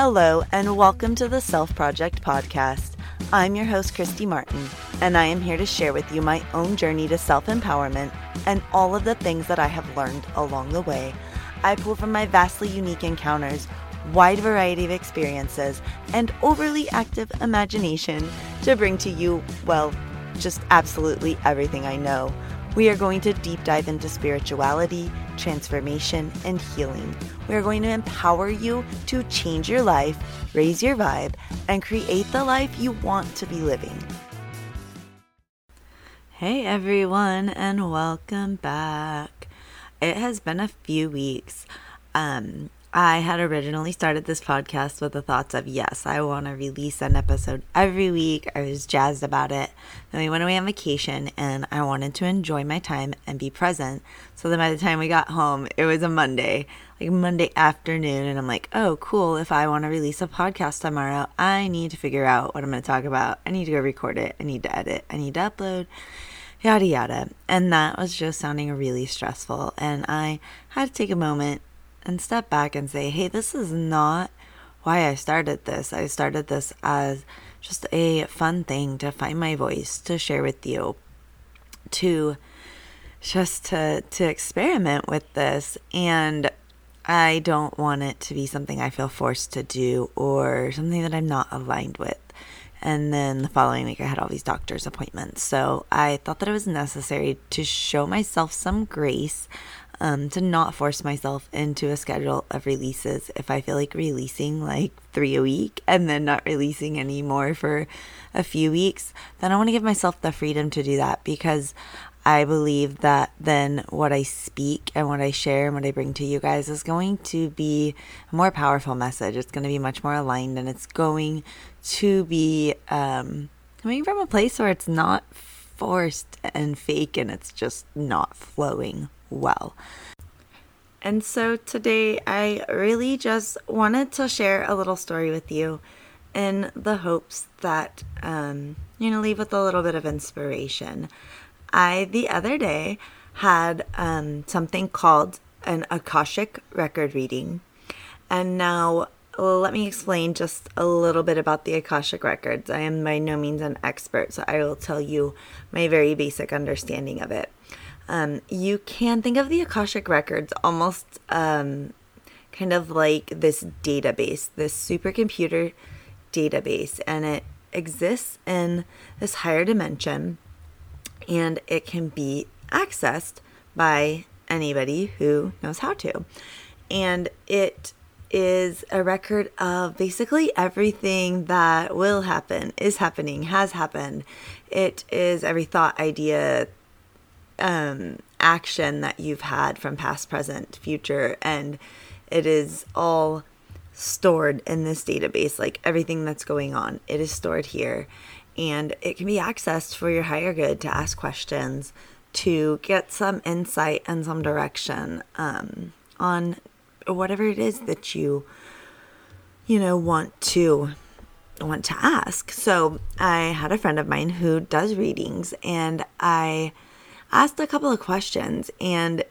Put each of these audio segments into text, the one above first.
Hello, and welcome to the Self Project Podcast. I'm your host, Kristy Martin, and I am here to share with you my own journey to self empowerment and all of the things that I have learned along the way. I pull from my vastly unique encounters, wide variety of experiences, and overly active imagination to bring to you, well, just absolutely everything I know. We are going to deep dive into spirituality, transformation, and healing. We are going to empower you to change your life, raise your vibe, and create the life you want to be living. Hey everyone, and welcome back. It has been a few weeks. Um, I had originally started this podcast with the thoughts of yes, I want to release an episode every week. I was jazzed about it. Then we went away on vacation and I wanted to enjoy my time and be present. So then by the time we got home, it was a Monday, like Monday afternoon. And I'm like, oh, cool. If I want to release a podcast tomorrow, I need to figure out what I'm going to talk about. I need to go record it. I need to edit. I need to upload yada yada. And that was just sounding really stressful. And I had to take a moment and step back and say, hey, this is not why I started this. I started this as just a fun thing to find my voice, to share with you, to just to to experiment with this and I don't want it to be something I feel forced to do or something that I'm not aligned with. And then the following week, I had all these doctor's appointments. So I thought that it was necessary to show myself some grace um, to not force myself into a schedule of releases if I feel like releasing like three a week and then not releasing anymore for a few weeks, then I want to give myself the freedom to do that because I believe that then what I speak and what I share and what I bring to you guys is going to be a more powerful message. It's going to be much more aligned and it's going to be um, coming from a place where it's not forced and fake and it's just not flowing well. And so today I really just wanted to share a little story with you in the hopes that um, you know leave with a little bit of inspiration. I the other day had um, something called an Akashic record reading, and now let me explain just a little bit about the Akashic records. I am by no means an expert, so I will tell you my very basic understanding of it. Um, you can think of the Akashic Records almost um, kind of like this database, this supercomputer database, and it exists in this higher dimension and it can be accessed by anybody who knows how to. And it is a record of basically everything that will happen, is happening, has happened. It is every thought, idea, um, action that you've had from past, present, future, and it is all stored in this database. Like everything that's going on, it is stored here, and it can be accessed for your higher good to ask questions, to get some insight and some direction um, on whatever it is that you, you know, want to want to ask. So I had a friend of mine who does readings, and I asked a couple of questions and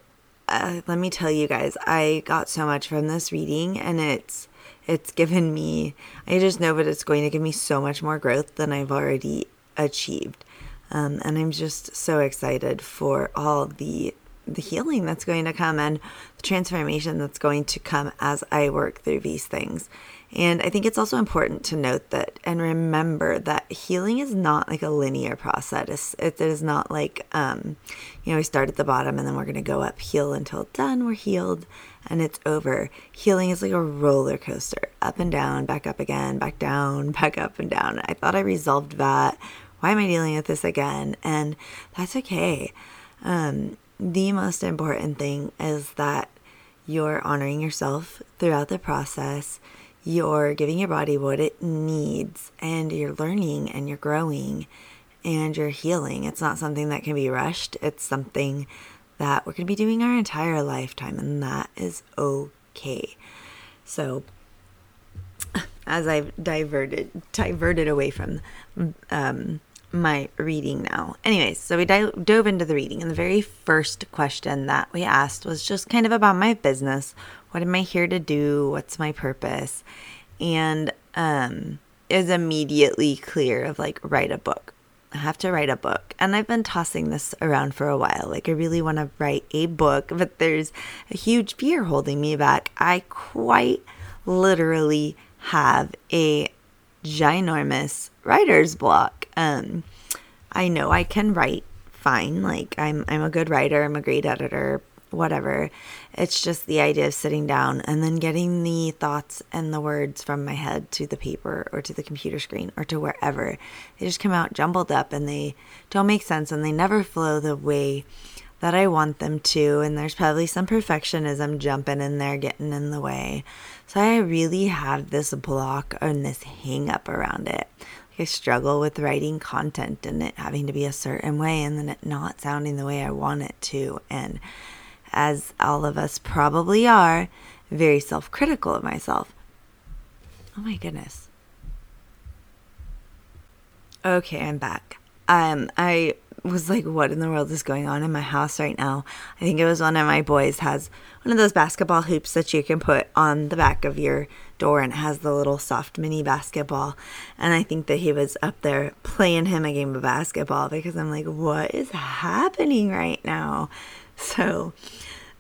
uh, let me tell you guys, I got so much from this reading and it's it's given me I just know that it's going to give me so much more growth than I've already achieved. Um, and I'm just so excited for all the the healing that's going to come and the transformation that's going to come as I work through these things. And I think it's also important to note that and remember that healing is not like a linear process. It is not like, um, you know, we start at the bottom and then we're going to go up, heal until done, we're healed and it's over. Healing is like a roller coaster up and down, back up again, back down, back up and down. I thought I resolved that. Why am I dealing with this again? And that's okay. Um, the most important thing is that you're honoring yourself throughout the process you're giving your body what it needs and you're learning and you're growing and you're healing. It's not something that can be rushed. It's something that we're going to be doing our entire lifetime and that is okay. So as I've diverted diverted away from um, my reading now. Anyways, so we di- dove into the reading, and the very first question that we asked was just kind of about my business. What am I here to do? What's my purpose? and um, is immediately clear of like, write a book. I have to write a book. And I've been tossing this around for a while. Like, I really want to write a book, but there's a huge fear holding me back. I quite literally have a ginormous writer's block. Um, I know I can write fine. Like I'm I'm a good writer, I'm a great editor, whatever. It's just the idea of sitting down and then getting the thoughts and the words from my head to the paper or to the computer screen or to wherever. They just come out jumbled up and they don't make sense and they never flow the way that I want them to. And there's probably some perfectionism jumping in there, getting in the way. So I really have this block and this hang up around it. Like I struggle with writing content and it having to be a certain way and then it not sounding the way I want it to. And as all of us probably are, very self critical of myself. Oh my goodness. Okay, I'm back. Um, I was like, what in the world is going on in my house right now? I think it was one of my boys has one of those basketball hoops that you can put on the back of your door and it has the little soft mini basketball. And I think that he was up there playing him a game of basketball because I'm like, what is happening right now? So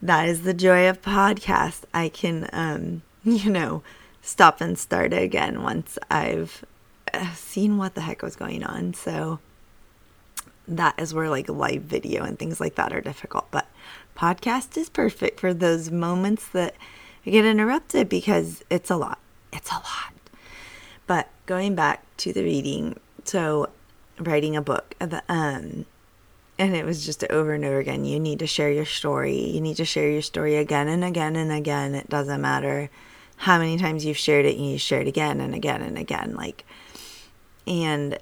that is the joy of podcast. I can, um, you know, stop and start again once I've uh, seen what the heck was going on. So that is where like live video and things like that are difficult. But podcast is perfect for those moments that get interrupted because it's a lot. It's a lot. But going back to the reading, so writing a book, the um and it was just over and over again. You need to share your story. You need to share your story again and again and again. It doesn't matter how many times you've shared it, you share it again and again and again. Like, and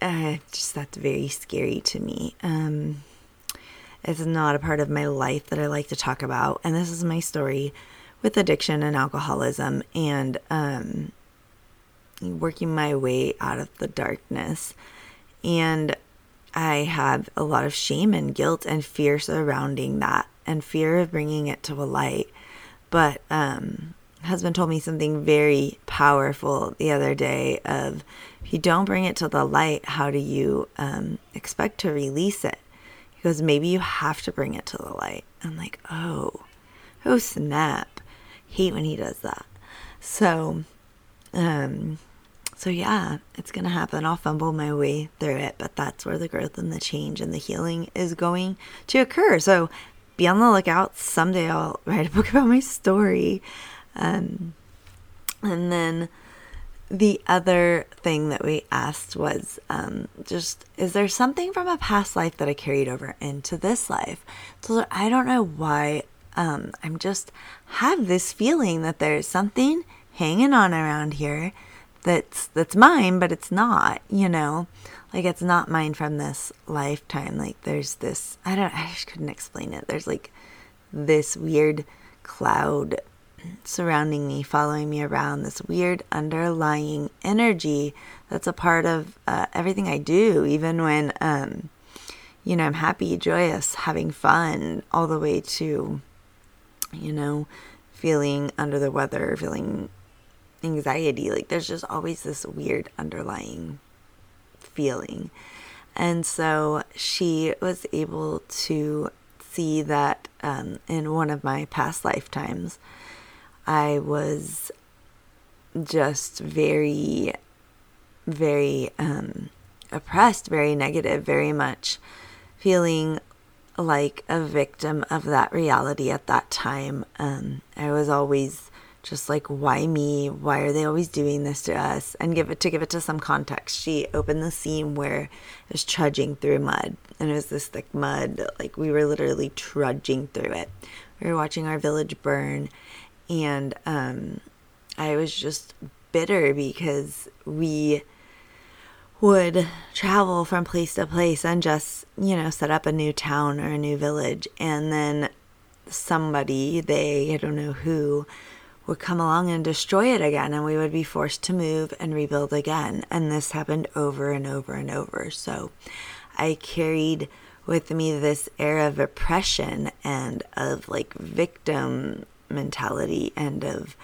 uh, just that's very scary to me. Um, it's not a part of my life that I like to talk about, and this is my story with addiction and alcoholism, and um, working my way out of the darkness. And I have a lot of shame and guilt and fear surrounding that, and fear of bringing it to a light. But um, husband told me something very powerful the other day of if you don't bring it to the light how do you um, expect to release it? He goes maybe you have to bring it to the light. I'm like oh oh snap. Hate when he does that. So um so yeah it's gonna happen. I'll fumble my way through it but that's where the growth and the change and the healing is going to occur. So be on the lookout. Someday i'll write a book about my story um, and then the other thing that we asked was um, just, is there something from a past life that I carried over into this life? So I don't know why um, I'm just have this feeling that there's something hanging on around here that's that's mine, but it's not. You know, like it's not mine from this lifetime. Like there's this. I don't. I just couldn't explain it. There's like this weird cloud surrounding me, following me around, this weird underlying energy that's a part of uh, everything I do, even when, um, you know, I'm happy, joyous, having fun, all the way to, you know, feeling under the weather, feeling anxiety. Like there's just always this weird underlying feeling. And so she was able to see that um, in one of my past lifetimes I was just very, very um, oppressed, very negative, very much feeling like a victim of that reality at that time. Um, I was always just like, why me? Why are they always doing this to us? And give it to give it to some context. She opened the scene where it was trudging through mud, and it was this thick mud. Like we were literally trudging through it. We were watching our village burn, and um, I was just bitter because we would travel from place to place and just, you know, set up a new town or a new village. And then somebody, they, I don't know who, would come along and destroy it again. And we would be forced to move and rebuild again. And this happened over and over and over. So I carried with me this air of oppression and of like victim mentality and of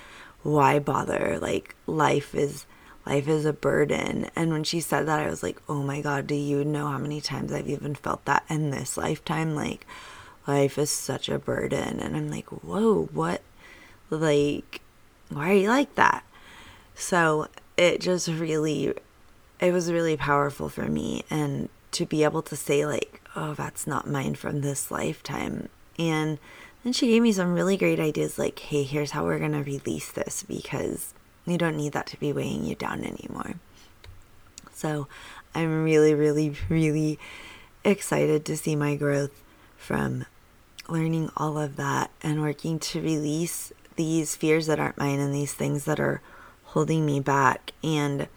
why bother? Like life is life is a burden. And when she said that, I was like, oh my God, do you know how many times I've even felt that in this lifetime? Like, life is such a burden. And I'm like, whoa, what? Like, why are you like that? So it just really, it was really powerful for me. And to be able to say, like, oh, that's not mine from this lifetime. And then she gave me some really great ideas like, hey, here's how we're going to release this because you don't need that to be weighing you down anymore. So I'm really, really, really excited to see my growth from learning all of that and working to release these fears that aren't mine and these things that are holding me back. And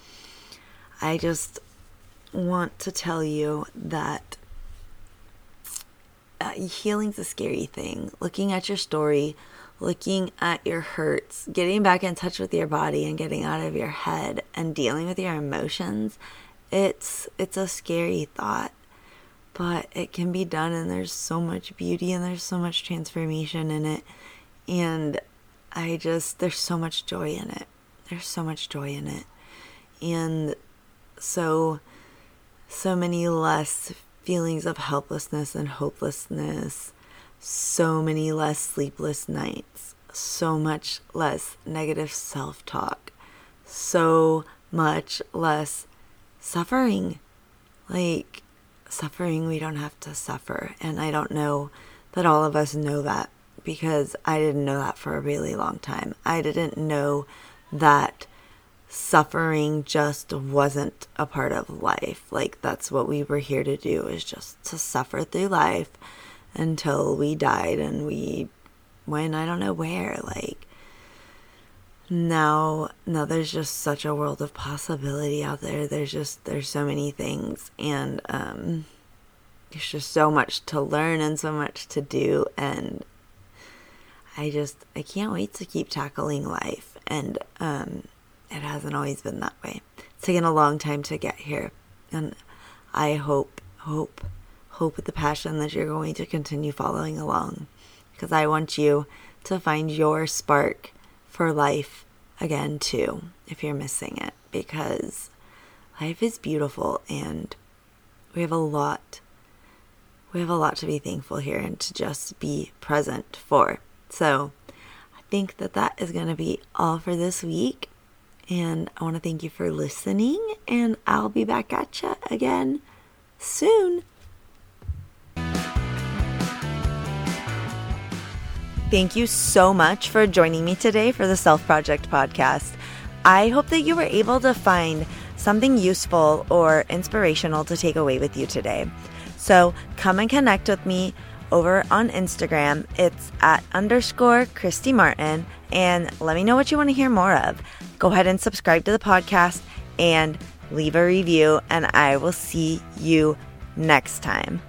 I just want to tell you that uh, healing's a scary thing. Looking at your story, looking at your hurts, getting back in touch with your body and getting out of your head and dealing with your emotions, it's it's a scary thought. But it can be done and there's so much beauty and there's so much transformation in it. And I just there's so much joy in it. There's so much joy in it. And so so many less feelings of helplessness and hopelessness so many less sleepless nights, so much less negative self talk, so much less suffering. Like, suffering, we don't have to suffer. And I don't know that all of us know that because I didn't know that for a really long time. I didn't know that suffering just wasn't a part of life. Like, that's what we were here to do, is just to suffer through life until we died and we went I don't know where like now now there's just such a world of possibility out there there's just there's so many things and um there's just so much to learn and so much to do and I just I can't wait to keep tackling life and um it hasn't always been that way. It's taken a long time to get here and I hope hope hope with the passion that you're going to continue following along because I want you to find your spark for life again, too, if you're missing it, because life is beautiful and we have a lot. We have a lot to be thankful here and to just be present for. So, I think that that is going to be all for this week. And I want to thank you for listening. And I'll be back at you again soon. Thank you so much for joining me today for the Self Project podcast. I hope that you were able to find something useful or inspirational to take away with you today. So come and connect with me over on Instagram. It's at underscore Kristy Martin and let me know what you want to hear more of. Go ahead and subscribe to the podcast and leave a review, and I will see you next time.